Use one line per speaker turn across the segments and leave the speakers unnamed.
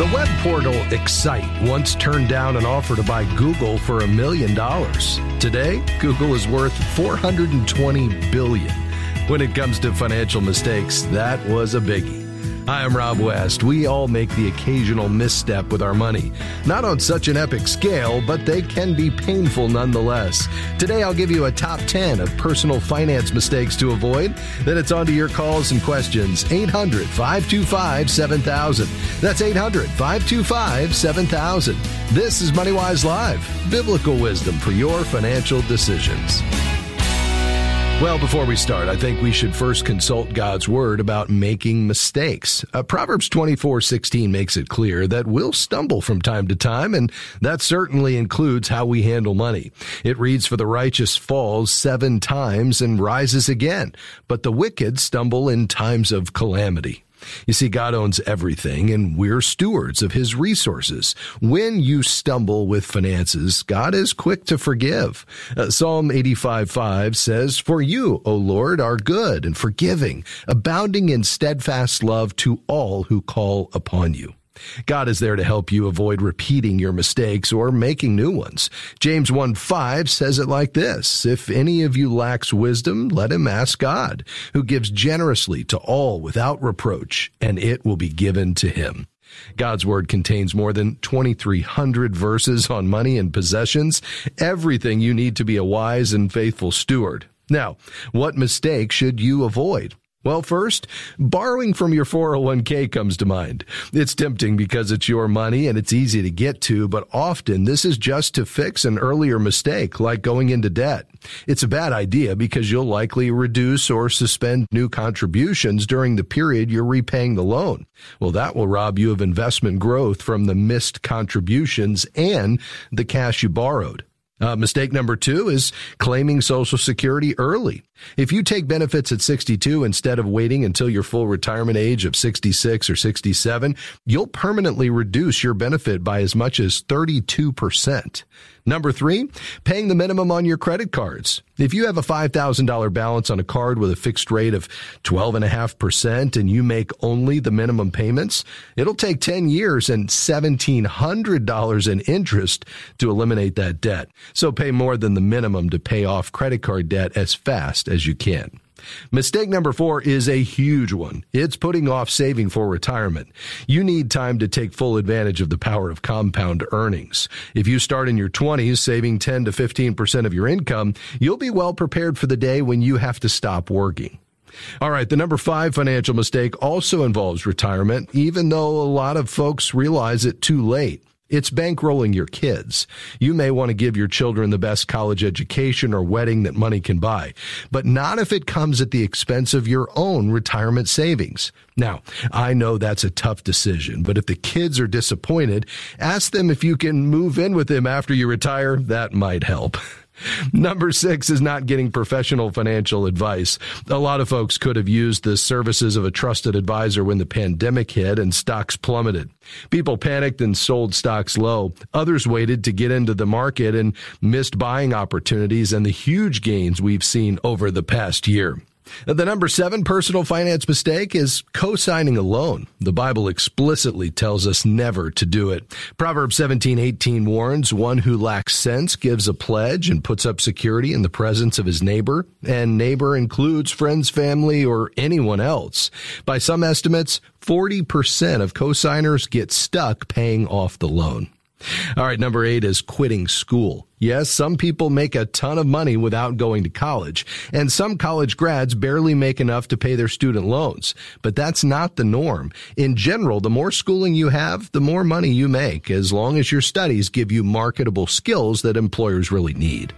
The web portal Excite once turned down an offer to buy Google for a million dollars. Today, Google is worth 420 billion. When it comes to financial mistakes, that was a biggie. Hi, I'm Rob West. We all make the occasional misstep with our money. Not on such an epic scale, but they can be painful nonetheless. Today, I'll give you a top 10 of personal finance mistakes to avoid. Then it's on to your calls and questions. 800 525 7000. That's 800 525 7000. This is MoneyWise Live, biblical wisdom for your financial decisions. Well, before we start, I think we should first consult God's word about making mistakes. Uh, Proverbs 24:16 makes it clear that we'll stumble from time to time, and that certainly includes how we handle money. It reads, "For the righteous falls 7 times and rises again, but the wicked stumble in times of calamity." You see, God owns everything and we're stewards of his resources. When you stumble with finances, God is quick to forgive. Uh, Psalm 85 5 says, For you, O Lord, are good and forgiving, abounding in steadfast love to all who call upon you. God is there to help you avoid repeating your mistakes or making new ones. James 1 5 says it like this If any of you lacks wisdom, let him ask God, who gives generously to all without reproach, and it will be given to him. God's Word contains more than 2,300 verses on money and possessions, everything you need to be a wise and faithful steward. Now, what mistake should you avoid? Well, first, borrowing from your 401k comes to mind. It's tempting because it's your money and it's easy to get to, but often this is just to fix an earlier mistake, like going into debt. It's a bad idea because you'll likely reduce or suspend new contributions during the period you're repaying the loan. Well, that will rob you of investment growth from the missed contributions and the cash you borrowed. Uh, mistake number two is claiming Social Security early. If you take benefits at 62 instead of waiting until your full retirement age of 66 or 67, you'll permanently reduce your benefit by as much as 32%. Number three, paying the minimum on your credit cards. If you have a $5,000 balance on a card with a fixed rate of 12.5% and you make only the minimum payments, it'll take 10 years and $1,700 in interest to eliminate that debt. So pay more than the minimum to pay off credit card debt as fast as you can. Mistake number four is a huge one. It's putting off saving for retirement. You need time to take full advantage of the power of compound earnings. If you start in your 20s saving 10 to 15% of your income, you'll be well prepared for the day when you have to stop working. All right, the number five financial mistake also involves retirement, even though a lot of folks realize it too late. It's bankrolling your kids. You may want to give your children the best college education or wedding that money can buy, but not if it comes at the expense of your own retirement savings. Now, I know that's a tough decision, but if the kids are disappointed, ask them if you can move in with them after you retire. That might help. Number six is not getting professional financial advice. A lot of folks could have used the services of a trusted advisor when the pandemic hit and stocks plummeted. People panicked and sold stocks low. Others waited to get into the market and missed buying opportunities and the huge gains we've seen over the past year. The number seven personal finance mistake is co-signing a loan. The Bible explicitly tells us never to do it. Proverbs 17, 18 warns one who lacks sense gives a pledge and puts up security in the presence of his neighbor. And neighbor includes friends, family, or anyone else. By some estimates, 40% of co-signers get stuck paying off the loan. All right, number eight is quitting school. Yes, some people make a ton of money without going to college, and some college grads barely make enough to pay their student loans. But that's not the norm. In general, the more schooling you have, the more money you make, as long as your studies give you marketable skills that employers really need.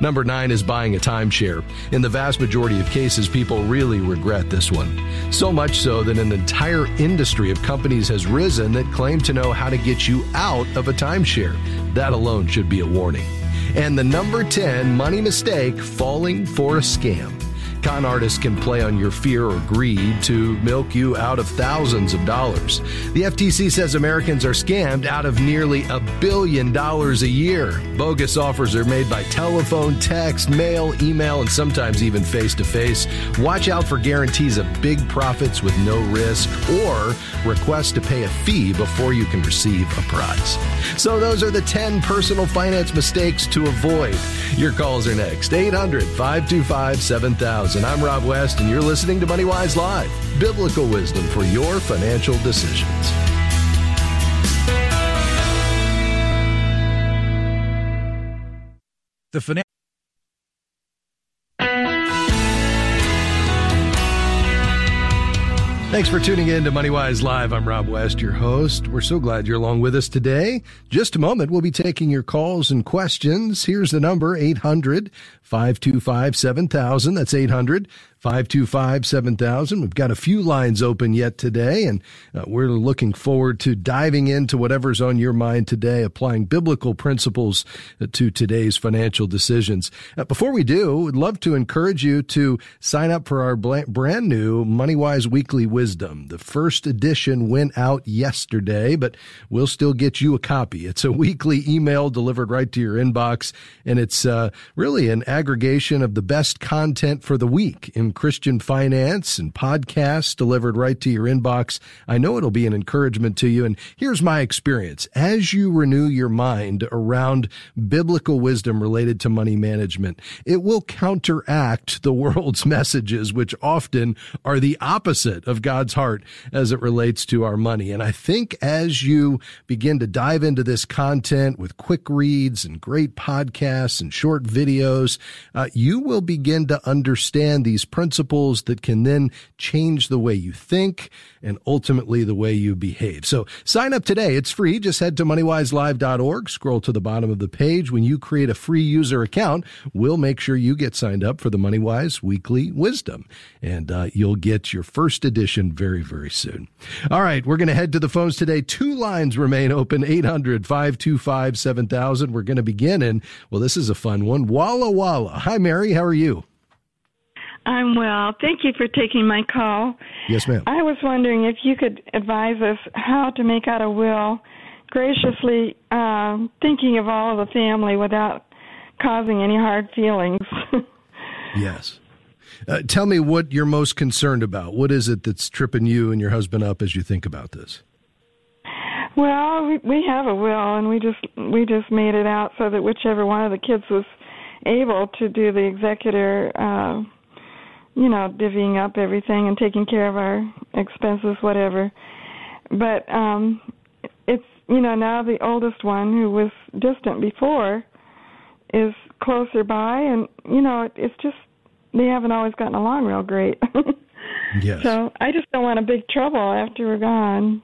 Number nine is buying a timeshare. In the vast majority of cases, people really regret this one. So much so that an entire industry of companies has risen that claim to know how to get you out of a timeshare. That alone should be a warning. And the number 10 money mistake falling for a scam. Con artists can play on your fear or greed to milk you out of thousands of dollars. The FTC says Americans are scammed out of nearly a billion dollars a year. Bogus offers are made by telephone, text, mail, email, and sometimes even face to face. Watch out for guarantees of big profits with no risk or requests to pay a fee before you can receive a prize. So, those are the 10 personal finance mistakes to avoid. Your calls are next 800 525 7000. I'm Rob West, and you're listening to MoneyWise Live biblical wisdom for your financial decisions.
The financial
Thanks for tuning in to MoneyWise Live. I'm Rob West, your host. We're so glad you're along with us today. Just a moment, we'll be taking your calls and questions. Here's the number 800 525 7000. That's 800 525 7000. We've got a few lines open yet today, and uh, we're looking forward to diving into whatever's on your mind today, applying biblical principles uh, to today's financial decisions. Uh, before we do, we'd love to encourage you to sign up for our brand new MoneyWise Weekly Wisdom. The first edition went out yesterday, but we'll still get you a copy. It's a weekly email delivered right to your inbox, and it's uh, really an aggregation of the best content for the week in Christian finance and podcasts delivered right to your inbox. I know it'll be an encouragement to you. And here's my experience. As you renew your mind around biblical wisdom related to money management, it will counteract the world's messages, which often are the opposite of God's heart as it relates to our money. And I think as you begin to dive into this content with quick reads and great podcasts and short videos, uh, you will begin to understand these principles that can then change the way you think and ultimately the way you behave. So sign up today. It's free. Just head to moneywiselive.org, scroll to the bottom of the page. When you create a free user account, we'll make sure you get signed up for the MoneyWise Weekly Wisdom and uh, you'll get your first edition very, very soon. All right. We're going to head to the phones today. Two lines remain open 800 525 7000. We're going to begin in, well, this is a fun one. Walla Walla. Hi, Mary. How are you?
I'm well. Thank you for taking my call.
Yes, ma'am.
I was wondering if you could advise us how to make out a will graciously, uh, thinking of all of the family without causing any hard feelings.
yes. Uh, tell me what you're most concerned about. What is it that's tripping you and your husband up as you think about this?
Well, we, we have a will, and we just we just made it out so that whichever one of the kids was able to do the executor uh, you know, divvying up everything and taking care of our expenses, whatever. But um it's you know now the oldest one who was distant before is closer by, and you know it, it's just they haven't always gotten along real great.
yes.
So I just don't want a big trouble after we're gone.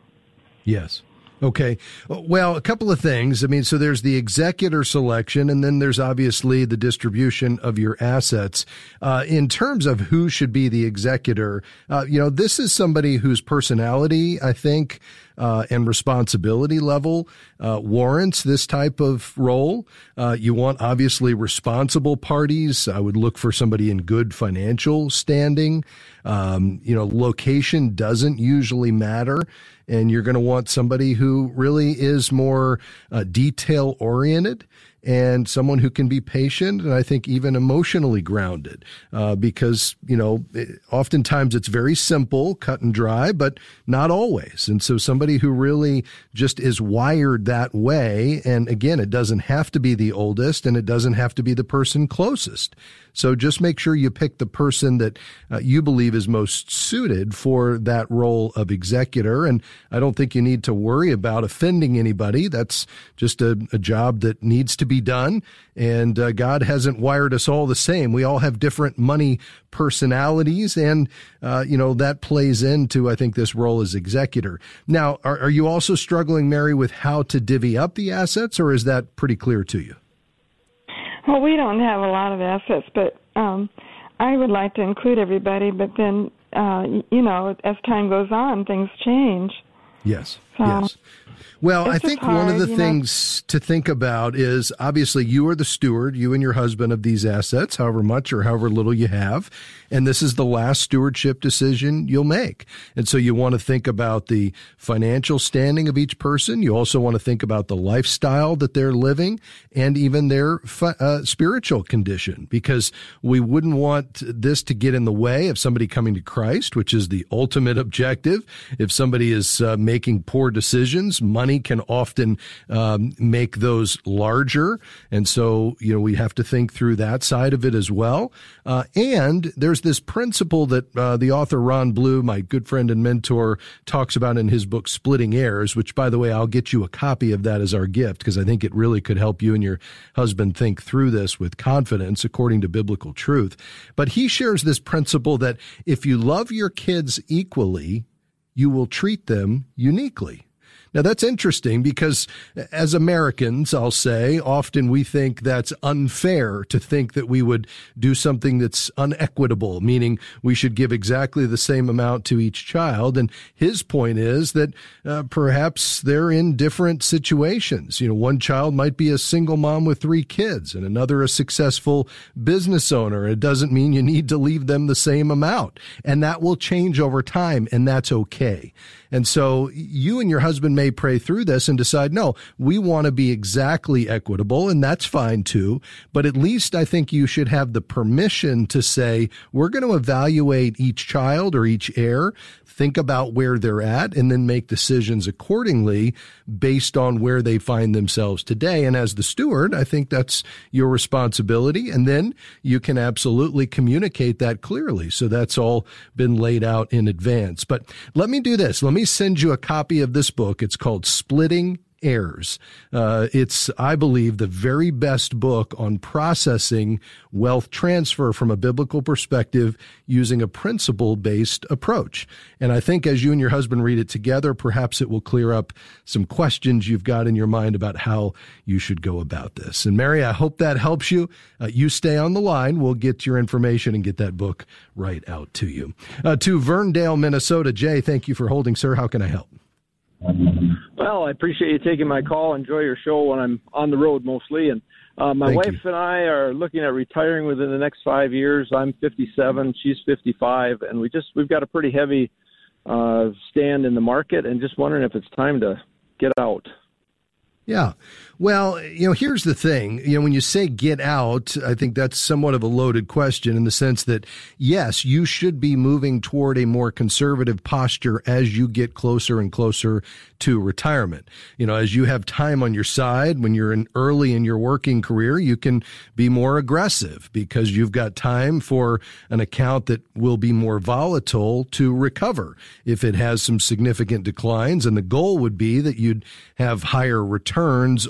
Yes. Okay. Well, a couple of things. I mean, so there's the executor selection, and then there's obviously the distribution of your assets. Uh, in terms of who should be the executor, uh, you know, this is somebody whose personality, I think, uh, and responsibility level uh, warrants this type of role. Uh, you want obviously responsible parties. I would look for somebody in good financial standing. Um, you know, location doesn't usually matter and you're going to want somebody who really is more uh, detail oriented and someone who can be patient and I think even emotionally grounded uh, because, you know, oftentimes it's very simple, cut and dry, but not always. And so somebody who really just is wired that way. And again, it doesn't have to be the oldest and it doesn't have to be the person closest. So just make sure you pick the person that uh, you believe is most suited for that role of executor. And I don't think you need to worry about offending anybody. That's just a, a job that needs to be done. And uh, God hasn't wired us all the same. We all have different money personalities. And, uh, you know, that plays into, I think, this role as executor. Now, are, are you also struggling, Mary, with how to divvy up the assets, or is that pretty clear to you?
Well, we don't have a lot of assets, but um, I would like to include everybody. But then, uh, you know, as time goes on, things change.
Yes.
So,
yes. Well,
It's
I think one of the
you know.
things to think about is obviously you are the steward, you and your husband of these assets, however much or however little you have. And this is the last stewardship decision you'll make. And so you want to think about the financial standing of each person. You also want to think about the lifestyle that they're living and even their uh, spiritual condition because we wouldn't want this to get in the way of somebody coming to Christ, which is the ultimate objective. If somebody is uh, making poor decisions, money can often um, make those larger. And so, you know, we have to think through that side of it as well. Uh, and there's this principle that uh, the author Ron Blue, my good friend and mentor, talks about in his book Splitting Heirs, which, by the way, I'll get you a copy of that as our gift because I think it really could help you and your husband think through this with confidence according to biblical truth. But he shares this principle that if you love your kids equally, you will treat them uniquely. Now that's interesting because as Americans, I'll say, often we think that's unfair to think that we would do something that's unequitable, meaning we should give exactly the same amount to each child. And his point is that uh, perhaps they're in different situations. You know, one child might be a single mom with three kids and another a successful business owner. It doesn't mean you need to leave them the same amount. And that will change over time and that's okay. And so you and your husband may pray through this and decide, no, we want to be exactly equitable, and that's fine too. But at least I think you should have the permission to say, we're going to evaluate each child or each heir, think about where they're at, and then make decisions accordingly based on where they find themselves today. And as the steward, I think that's your responsibility. And then you can absolutely communicate that clearly. So that's all been laid out in advance. But let me do this. Let me send you a copy of this book. It's called Splitting heirs. Uh, it's, I believe, the very best book on processing wealth transfer from a biblical perspective using a principle based approach. And I think as you and your husband read it together, perhaps it will clear up some questions you've got in your mind about how you should go about this. And Mary, I hope that helps you. Uh, you stay on the line. We'll get your information and get that book right out to you. Uh, to Verndale, Minnesota, Jay, thank you for holding, sir. How can I help?
Well, I appreciate you taking my call. Enjoy your show when I'm on the road mostly. And uh, my
Thank
wife
you.
and I are looking at retiring within the next five years. I'm 57, she's 55, and we just we've got a pretty heavy uh, stand in the market, and just wondering if it's time to get out.
Yeah. Well, you know, here's the thing. You know, when you say get out, I think that's somewhat of a loaded question in the sense that, yes, you should be moving toward a more conservative posture as you get closer and closer to retirement. You know, as you have time on your side, when you're in early in your working career, you can be more aggressive because you've got time for an account that will be more volatile to recover if it has some significant declines. And the goal would be that you'd have higher returns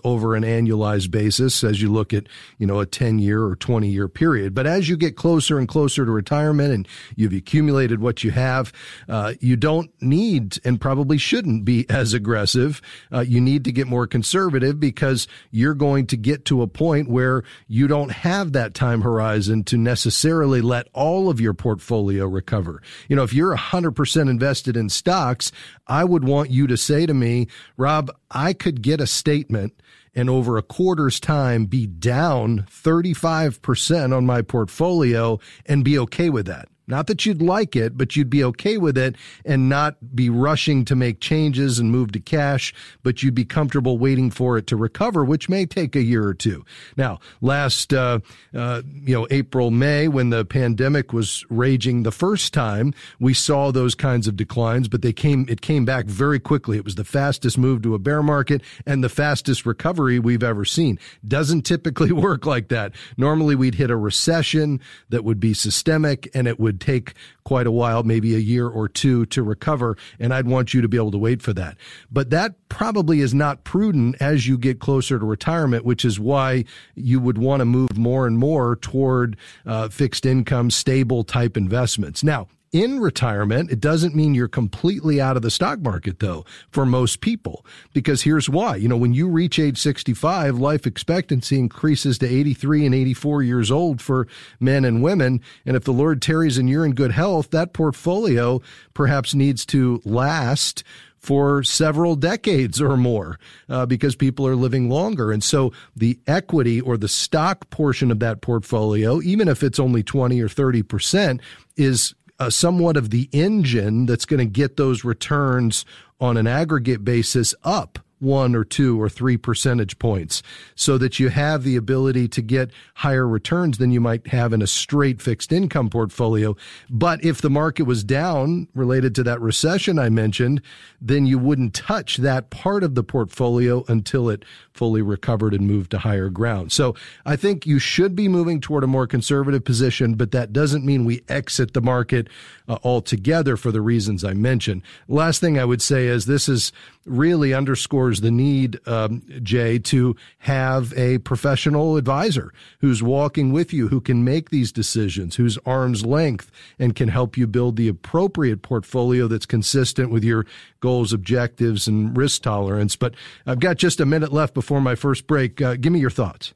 over an annualized basis as you look at, you know, a 10 year or 20 year period. But as you get closer and closer to retirement and you've accumulated what you have, uh, you don't need and probably shouldn't be as aggressive. Uh, you need to get more conservative because you're going to get to a point where you don't have that time horizon to necessarily let all of your portfolio recover. You know, if you're 100% invested in stocks, I would want you to say to me, Rob, I could get a statement and over a quarter's time be down 35% on my portfolio and be okay with that. Not that you'd like it, but you'd be okay with it and not be rushing to make changes and move to cash, but you'd be comfortable waiting for it to recover, which may take a year or two. Now, last, uh, uh, you know, April, May, when the pandemic was raging the first time, we saw those kinds of declines, but they came, it came back very quickly. It was the fastest move to a bear market and the fastest recovery we've ever seen. Doesn't typically work like that. Normally we'd hit a recession that would be systemic and it would take quite a while, maybe a year or two to recover. And I'd want you to be able to wait for that. But that probably is not prudent as you get closer to retirement, which is why you would want to move more and more toward uh, fixed income, stable type investments. Now, in retirement, it doesn't mean you're completely out of the stock market though for most people. Because here's why. You know, when you reach age 65, life expectancy increases to 83 and 84 years old for men and women. And if the Lord tarries and you're in good health, that portfolio perhaps needs to last for several decades or more uh, because people are living longer. And so the equity or the stock portion of that portfolio, even if it's only 20 or 30%, is uh, somewhat of the engine that's going to get those returns on an aggregate basis up one or two or three percentage points so that you have the ability to get higher returns than you might have in a straight fixed income portfolio. But if the market was down related to that recession I mentioned, then you wouldn't touch that part of the portfolio until it fully recovered and moved to higher ground. So I think you should be moving toward a more conservative position, but that doesn't mean we exit the market uh, altogether for the reasons I mentioned. Last thing I would say is this is really underscores the need, um, Jay, to have a professional advisor who's walking with you, who can make these decisions, who's arm's length and can help you build the appropriate portfolio that's consistent with your goals, objectives, and risk tolerance. But I've got just a minute left before my first break. Uh, give me your thoughts.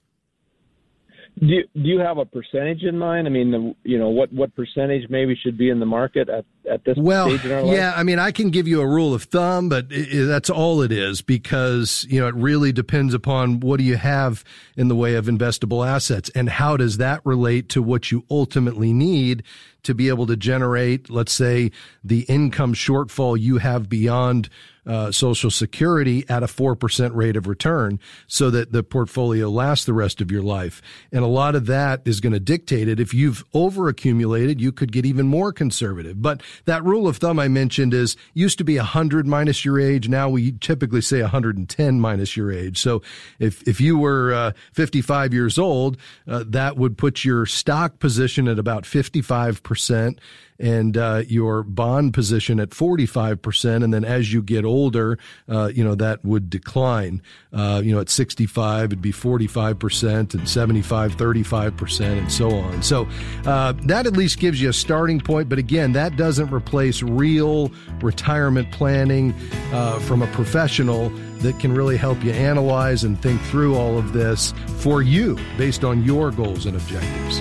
Do you, do you have a percentage in mind? I mean, the, you know, what what percentage maybe should be in the market at, at this
well,
stage in our life?
Yeah, I mean, I can give you a rule of thumb, but it, that's all it is because you know it really depends upon what do you have in the way of investable assets and how does that relate to what you ultimately need to be able to generate, let's say, the income shortfall you have beyond uh, Social Security at a 4% rate of return so that the portfolio lasts the rest of your life. And a lot of that is going to dictate it. If you've overaccumulated, you could get even more conservative. But that rule of thumb I mentioned is used to be 100 minus your age. Now we typically say 110 minus your age. So if, if you were uh, 55 years old, uh, that would put your stock position at about 55% and uh, your bond position at 45%. And then as you get older, uh, you know, that would decline. Uh, you know, at 65, it'd be 45% and 75, 35% and so on. So uh, that at least gives you a starting point. But again, that doesn't replace real retirement planning uh, from a professional that can really help you analyze and think through all of this for you based on your goals and objectives.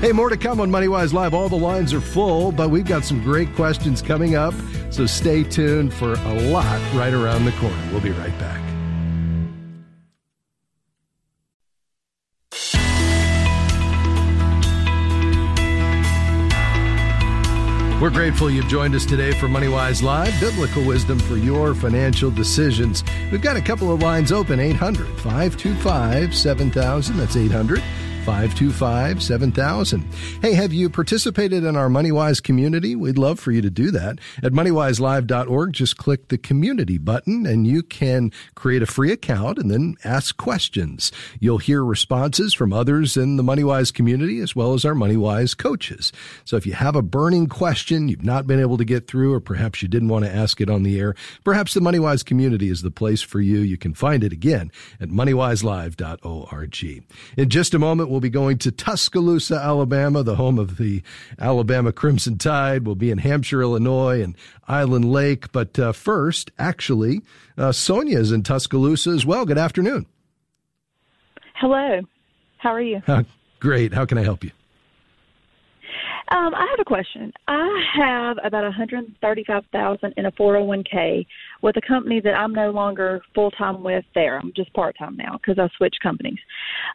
Hey, more to come on MoneyWise Live. All the lines are full, but we've got some great questions coming up. So stay tuned for a lot right around the corner. We'll be right back. We're grateful you've joined us today for MoneyWise Live, biblical wisdom for your financial decisions. We've got a couple of lines open 800 525 7000. That's 800 525 7000. Hey, have you participated in our MoneyWise community? We'd love for you to do that. At moneywiselive.org, just click the community button and you can create a free account and then ask questions. You'll hear responses from others in the MoneyWise community as well as our MoneyWise coaches. So if you have a burning question you've not been able to get through, or perhaps you didn't want to ask it on the air, perhaps the MoneyWise community is the place for you. You can find it again at moneywiselive.org. In just a moment, we'll be going to Tuscaloosa, Alabama, the home of the Alabama Crimson Tide. We'll be in Hampshire, Illinois, and Island Lake. But uh, first, actually, uh, Sonia is in Tuscaloosa as well. Good afternoon.
Hello. How are you?
Uh, great. How can I help you?
Um, I have a question. I have about 135,000 in a 401k with a company that I'm no longer full time with. There, I'm just part time now because I switched companies.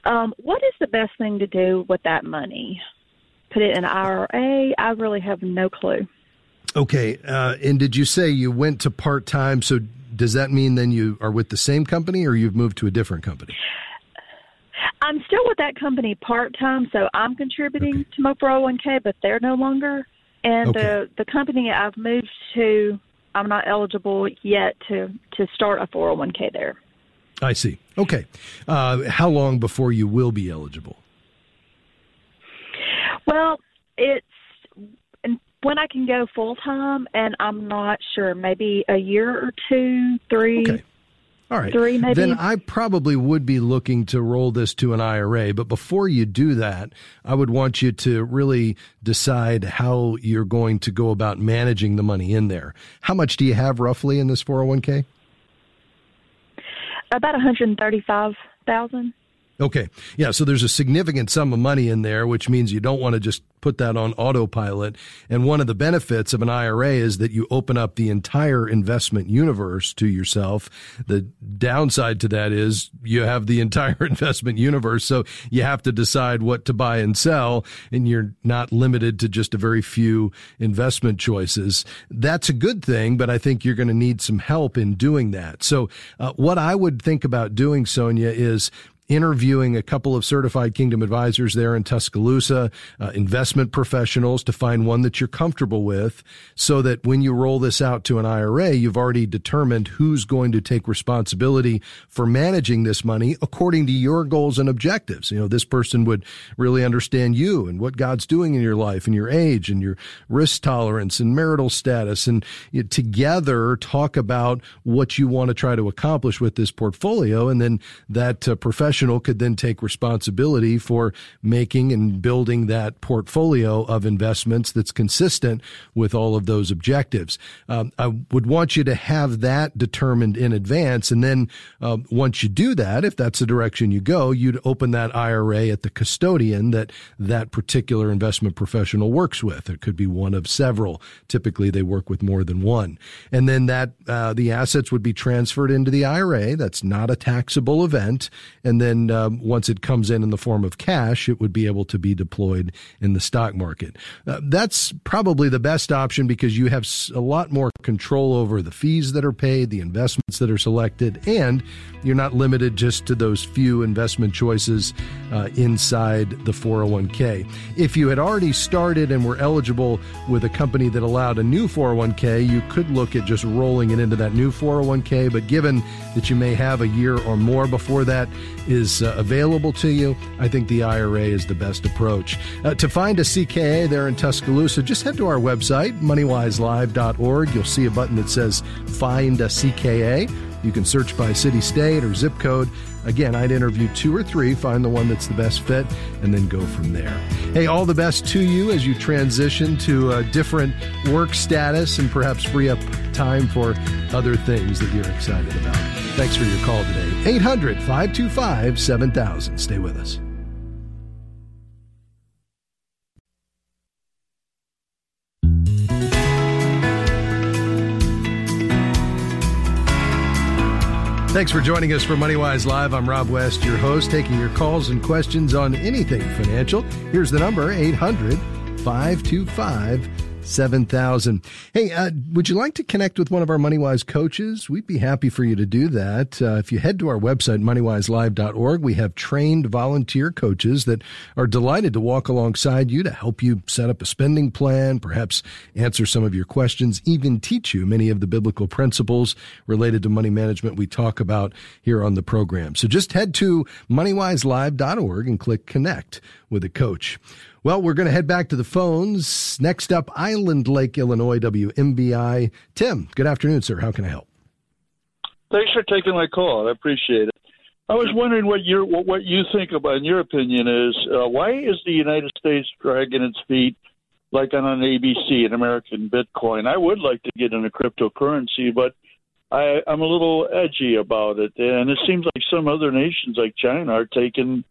Um, what is the best thing to do with that money? Put it in IRA? I really have no clue.
Okay, uh, and did you say you went to part time? So does that mean then you are with the same company, or you've moved to a different company?
I'm still with that company part time, so I'm contributing okay. to my 401k, but they're no longer. And okay. the the company I've moved to, I'm not eligible yet to to start a 401k there.
I see. Okay, uh, how long before you will be eligible?
Well, it's when I can go full time, and I'm not sure. Maybe a year or two, three.
Okay. All right.
Three, maybe.
Then I probably would be looking to roll this to an IRA. But before you do that, I would want you to really decide how you're going to go about managing the money in there. How much do you have roughly in this 401k?
About 135,000.
Okay. Yeah. So there's a significant sum of money in there, which means you don't want to just put that on autopilot. And one of the benefits of an IRA is that you open up the entire investment universe to yourself. The downside to that is you have the entire investment universe. So you have to decide what to buy and sell and you're not limited to just a very few investment choices. That's a good thing, but I think you're going to need some help in doing that. So uh, what I would think about doing, Sonia, is interviewing a couple of certified kingdom advisors there in Tuscaloosa, uh, investment professionals to find one that you're comfortable with so that when you roll this out to an IRA, you've already determined who's going to take responsibility for managing this money according to your goals and objectives. You know, this person would really understand you and what God's doing in your life and your age and your risk tolerance and marital status and you know, together talk about what you want to try to accomplish with this portfolio. And then that uh, professional professional could then take responsibility for making and building that portfolio of investments that's consistent with all of those objectives. Um, I would want you to have that determined in advance. And then um, once you do that, if that's the direction you go, you'd open that IRA at the custodian that that particular investment professional works with. It could be one of several. Typically, they work with more than one. And then that uh, the assets would be transferred into the IRA. That's not a taxable event. And then then um, once it comes in in the form of cash, it would be able to be deployed in the stock market. Uh, that's probably the best option because you have a lot more control over the fees that are paid, the investments that are selected, and you're not limited just to those few investment choices uh, inside the 401k. If you had already started and were eligible with a company that allowed a new 401k, you could look at just rolling it into that new 401k. But given that you may have a year or more before that is uh, available to you, I think the IRA is the best approach. Uh, to find a CKA there in Tuscaloosa, just head to our website, moneywiselive.org. You'll see a button that says Find a CKA you can search by city, state, or zip code. Again, I'd interview two or three, find the one that's the best fit, and then go from there. Hey, all the best to you as you transition to a different work status and perhaps free up time for other things that you're excited about. Thanks for your call today. 800 525 7000. Stay with us. Thanks for joining us for MoneyWise Live. I'm Rob West, your host, taking your calls and questions on anything financial. Here's the number 800 525 7000. Hey, uh, would you like to connect with one of our MoneyWise coaches? We'd be happy for you to do that. Uh, if you head to our website, moneywiselive.org, we have trained volunteer coaches that are delighted to walk alongside you to help you set up a spending plan, perhaps answer some of your questions, even teach you many of the biblical principles related to money management we talk about here on the program. So just head to moneywiselive.org and click connect with a coach. Well, we're going to head back to the phones. Next up, Island Lake, Illinois, WMBI. Tim, good afternoon, sir. How can I help?
Thanks for taking my call. I appreciate it. I was wondering what you what you think about, in your opinion, is uh, why is the United States dragging its feet like on an ABC, an American Bitcoin? I would like to get into cryptocurrency, but I, I'm a little edgy about it, and it seems like some other nations, like China, are taking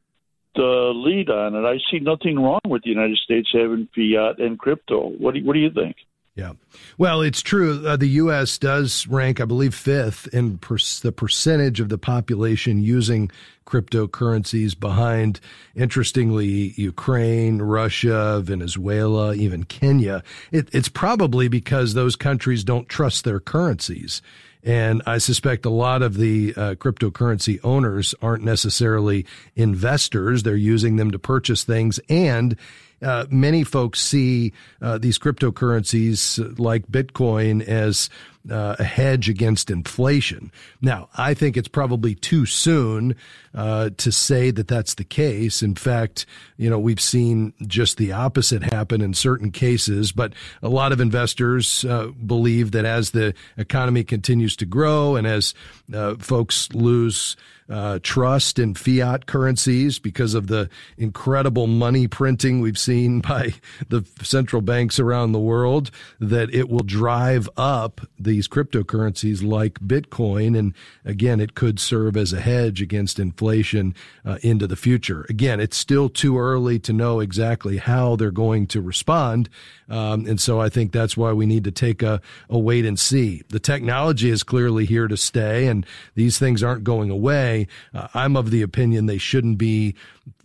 the lead on it. I see nothing wrong with the United States having fiat and crypto. What do what do you think?
Yeah. Well, it's true. Uh, the U.S. does rank, I believe, fifth in per- the percentage of the population using cryptocurrencies behind, interestingly, Ukraine, Russia, Venezuela, even Kenya. It, it's probably because those countries don't trust their currencies. And I suspect a lot of the uh, cryptocurrency owners aren't necessarily investors. They're using them to purchase things. And uh, many folks see uh, these cryptocurrencies like Bitcoin as uh, a hedge against inflation. Now, I think it's probably too soon uh, to say that that's the case. In fact, you know, we've seen just the opposite happen in certain cases, but a lot of investors uh, believe that as the economy continues to grow and as uh, folks lose uh, trust in fiat currencies because of the incredible money printing we've seen by the central banks around the world, that it will drive up the these cryptocurrencies like Bitcoin. And again, it could serve as a hedge against inflation uh, into the future. Again, it's still too early to know exactly how they're going to respond. Um, and so I think that's why we need to take a, a wait and see. The technology is clearly here to stay and these things aren't going away. Uh, I'm of the opinion they shouldn't be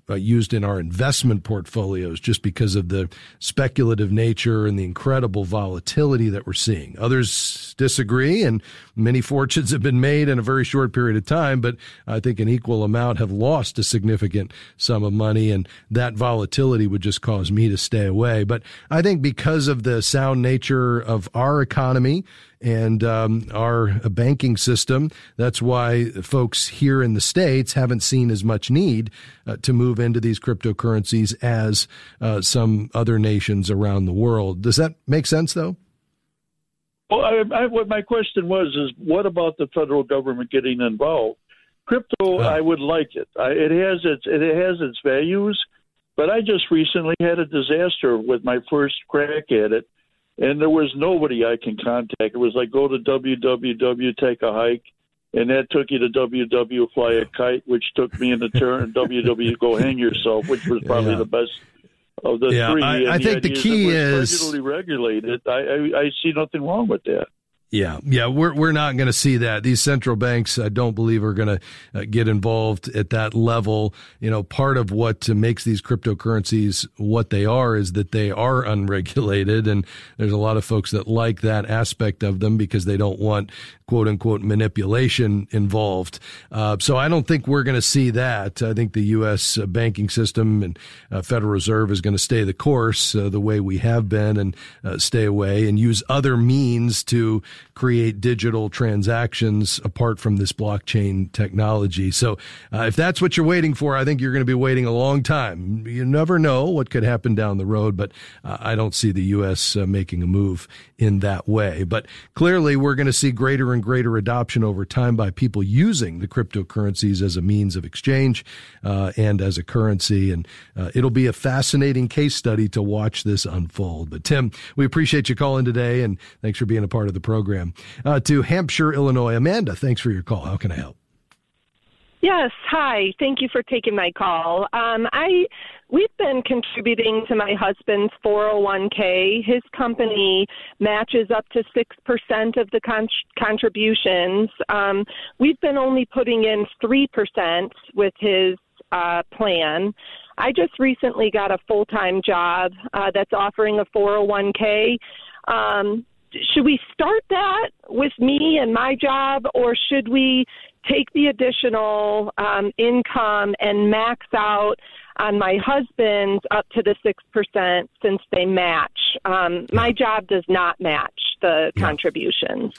uh, used in our investment portfolios just because of the speculative nature and the incredible volatility that we're seeing. Others disagree, and many fortunes have been made in a very short period of time, but I think an equal amount have lost a significant sum of money, and that volatility would just cause me to stay away. But I think because of the sound nature of our economy, and um, our banking system. That's why folks here in the States haven't seen as much need uh, to move into these cryptocurrencies as uh, some other nations around the world. Does that make sense, though?
Well, I, I, what my question was is, what about the federal government getting involved? Crypto, uh, I would like it. I, it has its it has its values, but I just recently had a disaster with my first crack at it and there was nobody I can contact. It was like go to www, take a hike, and that took you to www, fly a kite, which took me in the turn www, go hang yourself, which was probably yeah. the best of the
yeah,
three.
I, I think the key is
regulated. I, I, I see nothing wrong with that.
Yeah, yeah, we're we're not going to see that. These central banks, I don't believe, are going to uh, get involved at that level. You know, part of what makes these cryptocurrencies what they are is that they are unregulated, and there's a lot of folks that like that aspect of them because they don't want quote unquote manipulation involved. Uh, so I don't think we're going to see that. I think the U.S. Uh, banking system and uh, Federal Reserve is going to stay the course uh, the way we have been and uh, stay away and use other means to create digital transactions apart from this blockchain technology. So uh, if that's what you're waiting for, I think you're going to be waiting a long time. You never know what could happen down the road, but I don't see the U.S. making a move in that way. But clearly, we're going to see greater and greater adoption over time by people using the cryptocurrencies as a means of exchange uh, and as a currency. And uh, it'll be a fascinating case study to watch this unfold. But Tim, we appreciate you calling today and thanks for being a part of the program. Uh, to Hampshire, Illinois, Amanda, thanks for your call. How can I help?
Yes, hi. Thank you for taking my call. Um, I we've been contributing to my husband's 401k. His company matches up to six percent of the con- contributions. Um, we've been only putting in three percent with his uh, plan. I just recently got a full time job uh, that's offering a 401k. Um, should we start that with me and my job, or should we take the additional um, income and max out on my husband's up to the 6% since they match. Um, my job does not match the yeah. contributions.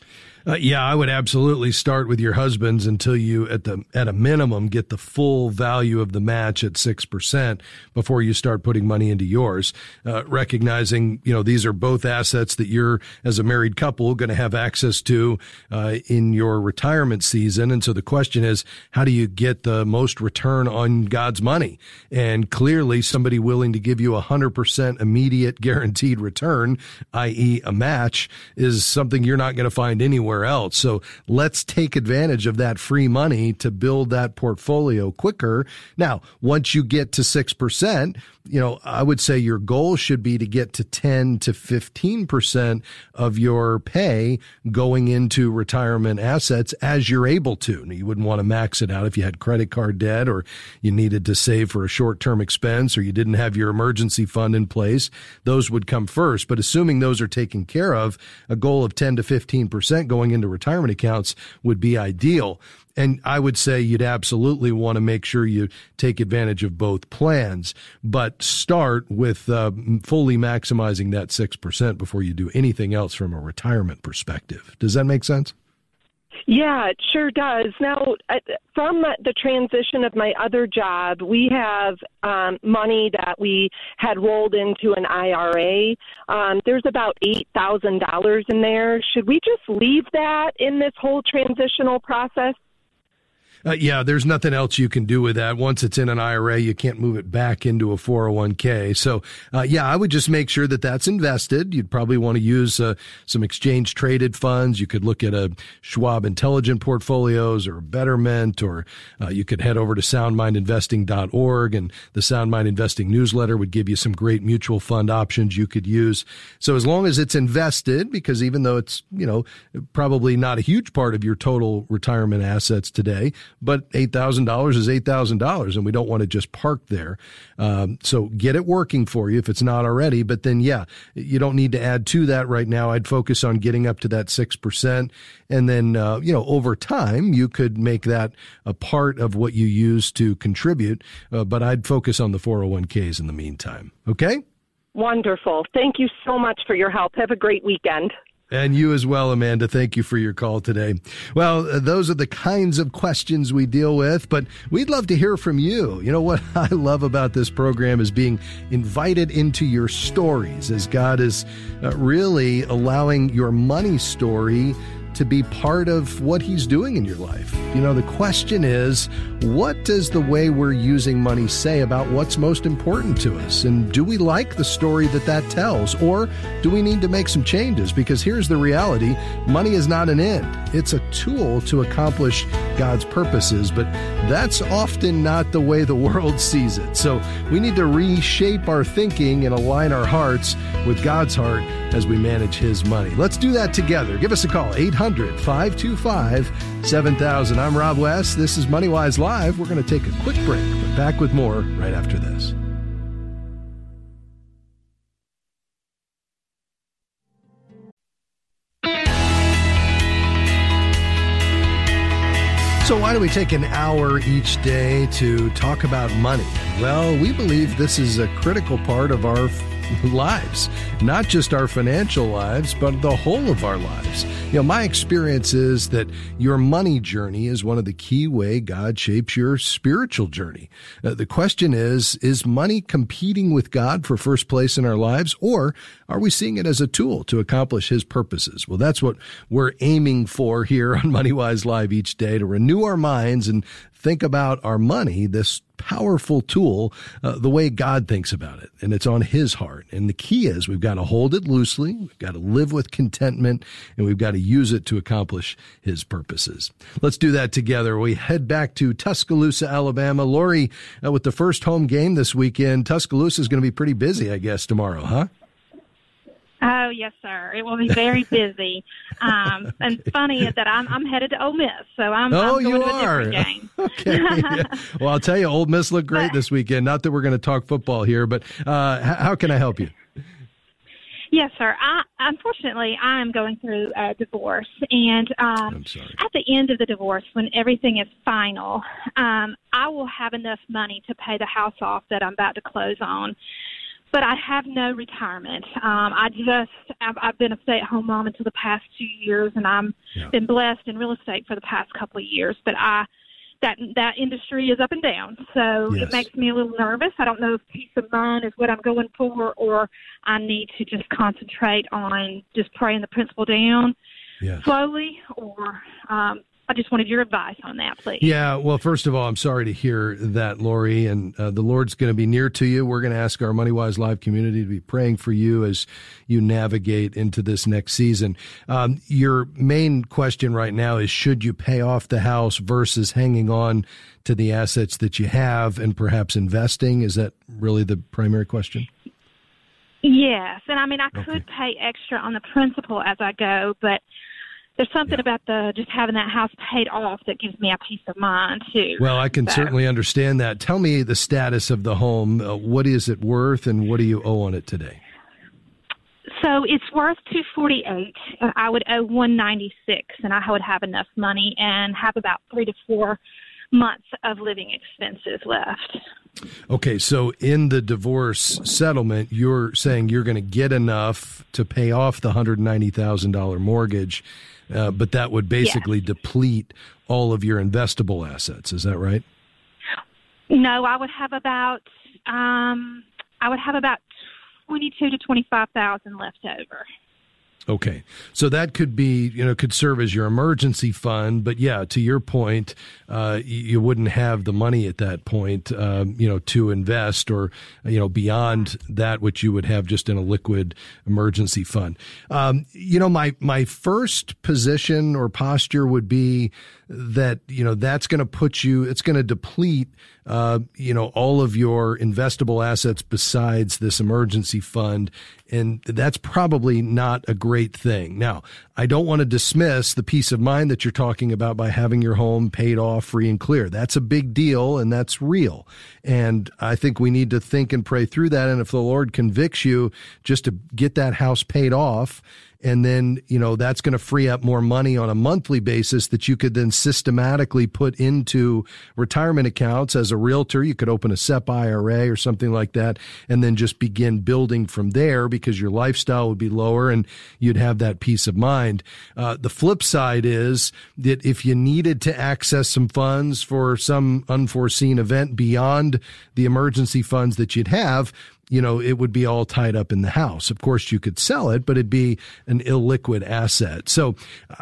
Uh, yeah, I would absolutely start with your husband's until you, at the at a minimum, get the full value of the match at six percent before you start putting money into yours. Uh, recognizing, you know, these are both assets that you're, as a married couple, going to have access to uh, in your retirement season. And so the question is, how do you get the most return on God's money? And clearly, somebody willing to give you a hundred percent immediate guaranteed return, i.e., a match, is something you're not going to find anywhere else. So let's take advantage of that free money to build that portfolio quicker. Now, once you get to 6%, you know, I would say your goal should be to get to 10 to 15% of your pay going into retirement assets as you're able to. Now, you wouldn't want to max it out if you had credit card debt or you needed to save for a short term expense or you didn't have your emergency fund in place. Those would come first. But assuming those are taken care of, a goal of 10 to 15% going into retirement accounts would be ideal. And I would say you'd absolutely want to make sure you take advantage of both plans, but start with uh, fully maximizing that 6% before you do anything else from a retirement perspective. Does that make sense?
Yeah, it sure does. Now, from the transition of my other job, we have um, money that we had rolled into an IRA. Um, there's about $8,000 in there. Should we just leave that in this whole transitional process?
Uh, yeah, there's nothing else you can do with that. Once it's in an IRA, you can't move it back into a 401k. So, uh, yeah, I would just make sure that that's invested. You'd probably want to use uh, some exchange traded funds. You could look at a Schwab Intelligent Portfolios or Betterment, or uh, you could head over to soundmindinvesting.org and the Sound Mind Investing newsletter would give you some great mutual fund options you could use. So as long as it's invested, because even though it's, you know, probably not a huge part of your total retirement assets today, but $8,000 is $8,000 and we don't want to just park there. Um, so get it working for you if it's not already. But then, yeah, you don't need to add to that right now. I'd focus on getting up to that 6%. And then, uh, you know, over time, you could make that a part of what you use to contribute. Uh, but I'd focus on the 401ks in the meantime. Okay?
Wonderful. Thank you so much for your help. Have a great weekend.
And you as well, Amanda. Thank you for your call today. Well, uh, those are the kinds of questions we deal with, but we'd love to hear from you. You know what I love about this program is being invited into your stories as God is uh, really allowing your money story to be part of what he's doing in your life. You know, the question is, what does the way we're using money say about what's most important to us? And do we like the story that that tells? Or do we need to make some changes? Because here's the reality money is not an end, it's a tool to accomplish God's purposes, but that's often not the way the world sees it. So we need to reshape our thinking and align our hearts with God's heart as we manage His money. Let's do that together. Give us a call, 800 525 7000. I'm Rob West. This is MoneyWise Live. We're going to take a quick break, but back with more right after this. So, why do we take an hour each day to talk about money? Well, we believe this is a critical part of our lives, not just our financial lives, but the whole of our lives. You know, my experience is that your money journey is one of the key way God shapes your spiritual journey. Uh, the question is, is money competing with God for first place in our lives, or are we seeing it as a tool to accomplish his purposes? Well, that's what we're aiming for here on MoneyWise Live each day to renew our minds and think about our money, this powerful tool, uh, the way God thinks about it. And it's on his heart. And the key is we've got to hold it loosely. We've got to live with contentment and we've got to use it to accomplish his purposes. Let's do that together. We head back to Tuscaloosa, Alabama. Lori, uh, with the first home game this weekend, Tuscaloosa is going to be pretty busy, I guess, tomorrow, huh?
Oh yes, sir. It will be very busy. um, and funny is that I'm I'm headed to Ole Miss, so I'm,
oh,
I'm going
you
to a
are.
different game.
okay. Yeah. Well, I'll tell you, Ole Miss looked great
But-
this weekend. Not that we're going to talk football here, but uh, how can I help you?
Yes, sir. I unfortunately I am going through a divorce, and um, at the end of the divorce, when everything is final, um, I will have enough money to pay the house off that I'm about to close on. But I have no retirement. Um, I just I've, I've been a stay-at-home mom until the past two years, and I'm
Yeah.
been blessed in real estate for the past couple of years. But I that that industry is up and down, so
Yes.
it makes me a little nervous. I don't know if peace of mind is what I'm going for, or I need to just concentrate on just praying the principal down
Yes.
slowly, or um, I just wanted your advice on that, please.
Yeah, well, first of all, I'm sorry to hear that, Lori, and uh, the Lord's going to be near to you. We're going to ask our MoneyWise Live community to be praying for you as you navigate into this next season. Um, your main question right now is should you pay off the house versus hanging on to the assets that you have and perhaps investing? Is that really the primary question?
Yes, and I mean I could
Okay.
pay extra on the principal as I go, but there's something
Yeah.
about the just having that house paid off that gives me a peace of mind too.
Well, I can
So-
certainly understand that. Tell me the status of the home. Uh, what is it worth and what do you owe on it today?
So it's worth two forty eight, and I would owe one ninety six, and I would have enough money and have about three to four months of living expenses left.
Okay, so in the divorce settlement, you're saying you're going to get enough to pay off the hundred ninety thousand dollar mortgage, uh, but that would basically deplete all of your investable assets. Is that right?
No, I would have about um, I would have about twenty two to twenty five thousand left over.
Okay. So that could be, you know, could serve as your emergency fund. But yeah, to your point, uh, you wouldn't have the money at that point, um, you know, to invest or, you know, beyond that, which you would have just in a liquid emergency fund. Um, you know, my, my first position or posture would be that, you know, that's going to put you, it's going to deplete, uh, you know, all of your investable assets besides this emergency fund. And that's probably not a great thing. Now, I don't want to dismiss the peace of mind that you're talking about by having your home paid off free and clear. That's a big deal and that's real. And I think we need to think and pray through that. And if the Lord convicts you just to get that house paid off, and then you know that's going to free up more money on a monthly basis that you could then systematically put into retirement accounts as a realtor. You could open a SEP IRA or something like that and then just begin building from there because your lifestyle would be lower and you'd have that peace of mind. Uh, the flip side is that if you needed to access some funds for some unforeseen event beyond the emergency funds that you'd have you know, it would be all tied up in the house. Of course, you could sell it, but it'd be an illiquid asset. So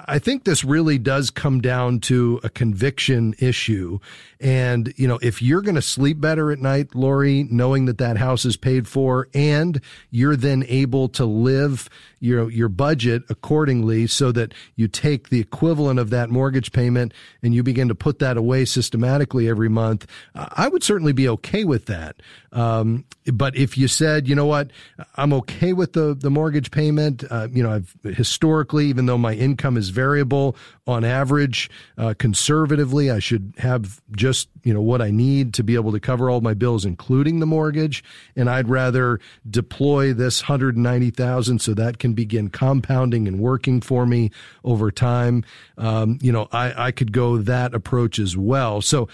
I think this really does come down to a conviction issue. And, you know, if you're going to sleep better at night, Lori, knowing that that house is paid for and you're then able to live your, your budget accordingly so that you take the equivalent of that mortgage payment and you begin to put that away systematically every month, I would certainly be okay with that. Um, but if you said, you know what, I'm okay with the, the mortgage payment, uh, you know, I've historically, even though my income is variable on average, uh, conservatively, I should have just, you know, what I need to be able to cover all my bills, including the mortgage. And I'd rather deploy this 190,000 so that can begin compounding and working for me over time. Um, you know, I, I could go that approach as well. So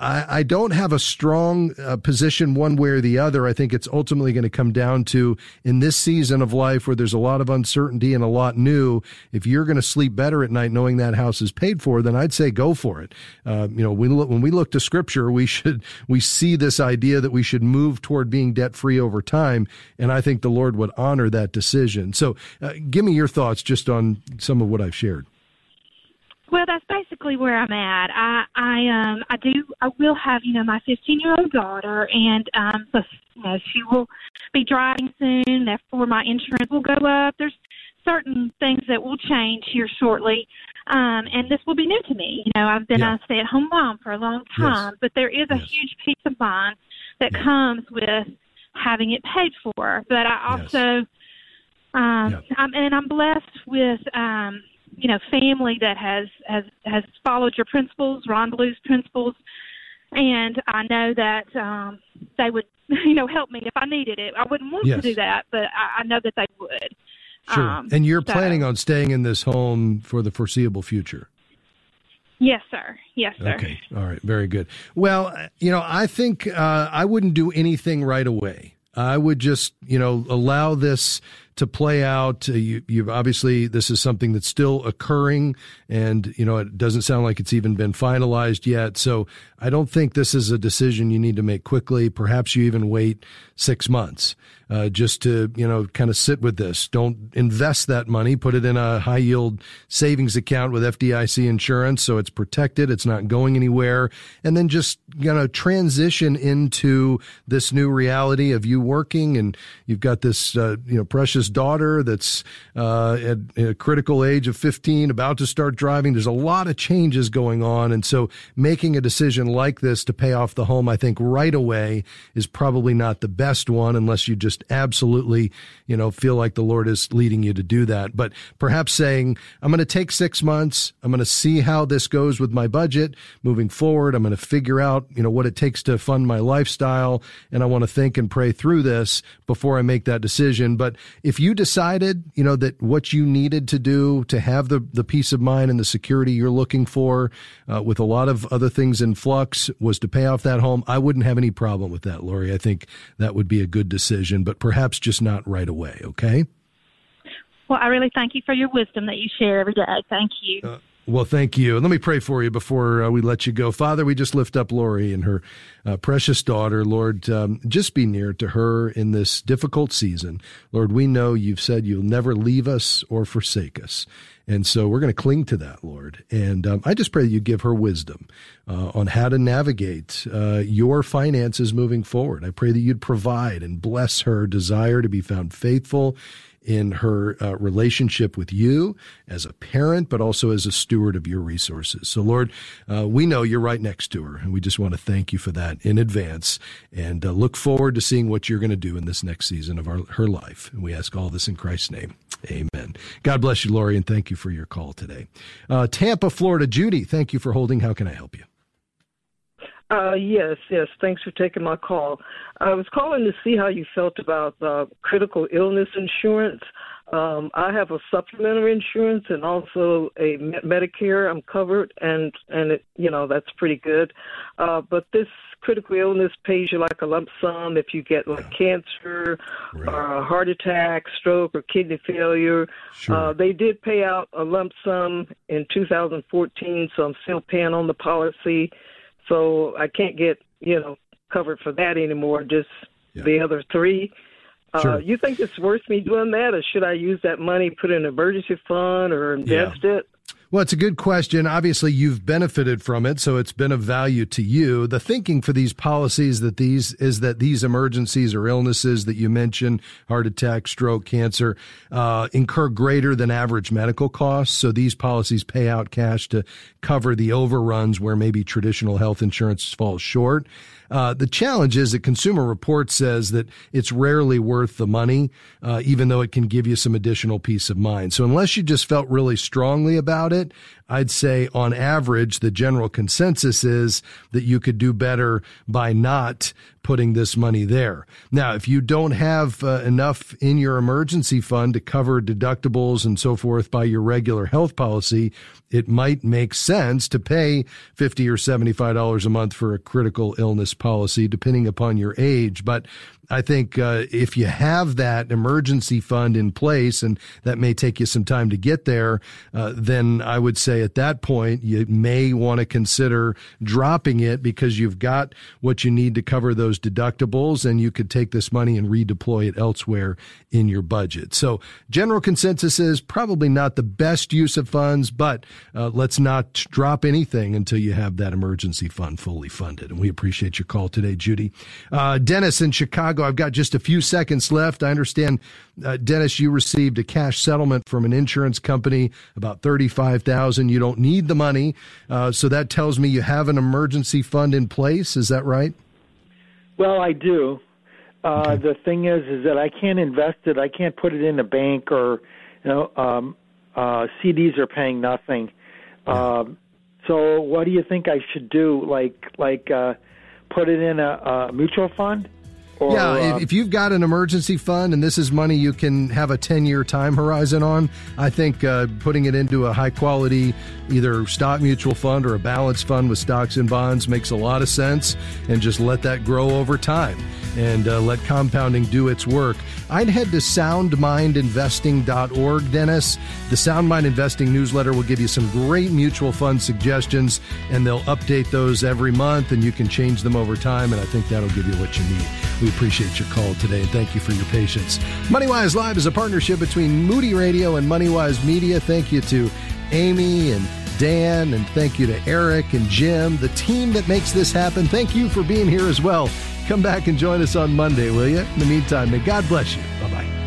I, I don't have a strong uh, position one way or the other. I think it's ultimately going to come down to in this season of life where there's a lot of uncertainty and a lot new. If you're going to sleep better at night knowing that house is paid for, then I'd say go for it. Uh, you know, look, when we look to Scripture, we should we see this idea that we should move toward being debt free over time, and I think the Lord would honor that decision. So, uh, give me your thoughts just on some of what I've shared.
Well, that's basically where I'm at. I I um I do I will have you know my 15 year old daughter, and um so you know she will be driving soon. Therefore, my insurance will go up. There's certain things that will change here shortly, um, and this will be new to me. You know, I've been yeah. a stay at home mom for a long time, yes. but there is a yes. huge peace of mind that yeah. comes with having it paid for. But I also, yes. um, yeah. I'm, and I'm blessed with. um you know family that has has has followed your principles, Ron Blue's principles, and I know that um, they would you know help me if I needed it. I wouldn't want yes. to do that, but I, I know that they would.
Sure. Um, and you're so, planning on staying in this home for the foreseeable future.
Yes, sir. Yes, sir.
Okay. All right. Very good. Well, you know, I think uh, I wouldn't do anything right away. I would just, you know, allow this to play out. Uh, you, you've obviously this is something that's still occurring, and you know it doesn't sound like it's even been finalized yet. So I don't think this is a decision you need to make quickly. Perhaps you even wait six months uh, just to you know kind of sit with this. Don't invest that money. Put it in a high yield savings account with FDIC insurance, so it's protected. It's not going anywhere, and then just you know transition into this new reality of you working, and you've got this uh, you know precious daughter that's uh, at a critical age of 15, about to start driving. There's a lot of changes going on, and so making a decision like this to pay off the home, I think right away is probably not the best one unless you just absolutely, you know, feel like the Lord is leading you to do that. But perhaps saying, I'm going to take six months. I'm going to see how this goes with my budget moving forward. I'm going to figure out, you know, what it takes to fund my lifestyle. And I want to think and pray through this before I make that decision. But you decided, you know, that what you needed to do to have the, the peace of mind and the security you're looking for, uh, with a lot of other things in flux was to pay off that home, I wouldn't have any problem with that, Lori. I think that would be a good decision. But perhaps just not right away, okay?
Well, I really thank you for your wisdom that you share every day. Thank you. Uh,
Well, thank you. Let me pray for you before uh, we let you go. Father, we just lift up Lori and her uh, precious daughter. Lord, um, just be near to her in this difficult season. Lord, we know you've said you'll never leave us or forsake us. And so we're going to cling to that, Lord. And um, I just pray that you give her wisdom uh, on how to navigate uh, your finances moving forward. I pray that you'd provide and bless her desire to be found faithful in her uh, relationship with you as a parent, but also as a steward of your resources. So, Lord, uh, we know you're right next to her, and we just want to thank you for that in advance and uh, look forward to seeing what you're going to do in this next season of our, her life. And we ask all this in Christ's name. Amen. God bless you, Lori, and thank you for your call today. Uh, Tampa, Florida, Judy, thank you for holding. How can I help you?
Uh, yes, yes. Thanks for taking my call. I was calling to see how you felt about uh, critical illness insurance. Um, I have a supplementary insurance and also a Medicare. I'm covered, and and it, you know that's pretty good. Uh, but this critical illness pays you like a lump sum if you get like cancer, right. or a heart attack, stroke, or kidney failure. Sure. Uh, they did pay out a lump sum in 2014, so I'm still paying on the policy. So I can't get you know covered for that anymore. Just yeah. the other three. Uh, sure. Uh, you think it's worth me doing that, or should I use that money, put in an emergency fund, or invest yeah. it?
Well, it's a good question. Obviously, you've benefited from it, so it's been of value to you. The thinking for these policies that these is that these emergencies or illnesses that you mentioned, heart attack, stroke, cancer, uh, incur greater than average medical costs. So these policies pay out cash to cover the overruns where maybe traditional health insurance falls short. Uh, the challenge is that Consumer Report says that it's rarely worth the money, uh, even though it can give you some additional peace of mind. So unless you just felt really strongly about it, I'd say on average, the general consensus is that you could do better by not putting this money there. Now, if you don't have uh, enough in your emergency fund to cover deductibles and so forth by your regular health policy, it might make sense to pay 50 or $75 a month for a critical illness policy, depending upon your age. But I think uh, if you have that emergency fund in place, and that may take you some time to get there, uh, then I would say at that point you may want to consider dropping it because you've got what you need to cover those deductibles, and you could take this money and redeploy it elsewhere in your budget. So, general consensus is probably not the best use of funds, but uh, let's not drop anything until you have that emergency fund fully funded. And we appreciate your call today, Judy. Uh, Dennis in Chicago. Chicago. I've got just a few seconds left. I understand, uh, Dennis, you received a cash settlement from an insurance company, about thirty-five thousand. You don't need the money, uh, so that tells me you have an emergency fund in place. Is that right?
Well, I do. Uh, okay. The thing is, is that I can't invest it. I can't put it in a bank or, you know, um, uh, CDs are paying nothing. Yeah. Um, so, what do you think I should do? Like, like, uh, put it in a, a mutual fund?
Or, yeah, uh, if you've got an emergency fund and this is money you can have a 10 year time horizon on, I think uh, putting it into a high quality either stock mutual fund or a balanced fund with stocks and bonds makes a lot of sense and just let that grow over time and uh, let compounding do its work. I'd head to soundmindinvesting.org, Dennis. The Sound Mind Investing newsletter will give you some great mutual fund suggestions, and they'll update those every month, and you can change them over time, and I think that'll give you what you need. We appreciate your call today, and thank you for your patience. MoneyWise Live is a partnership between Moody Radio and MoneyWise Media. Thank you to Amy and Dan, and thank you to Eric and Jim, the team that makes this happen. Thank you for being here as well. Come back and join us on Monday, will you? In the meantime, may God bless you. Bye bye.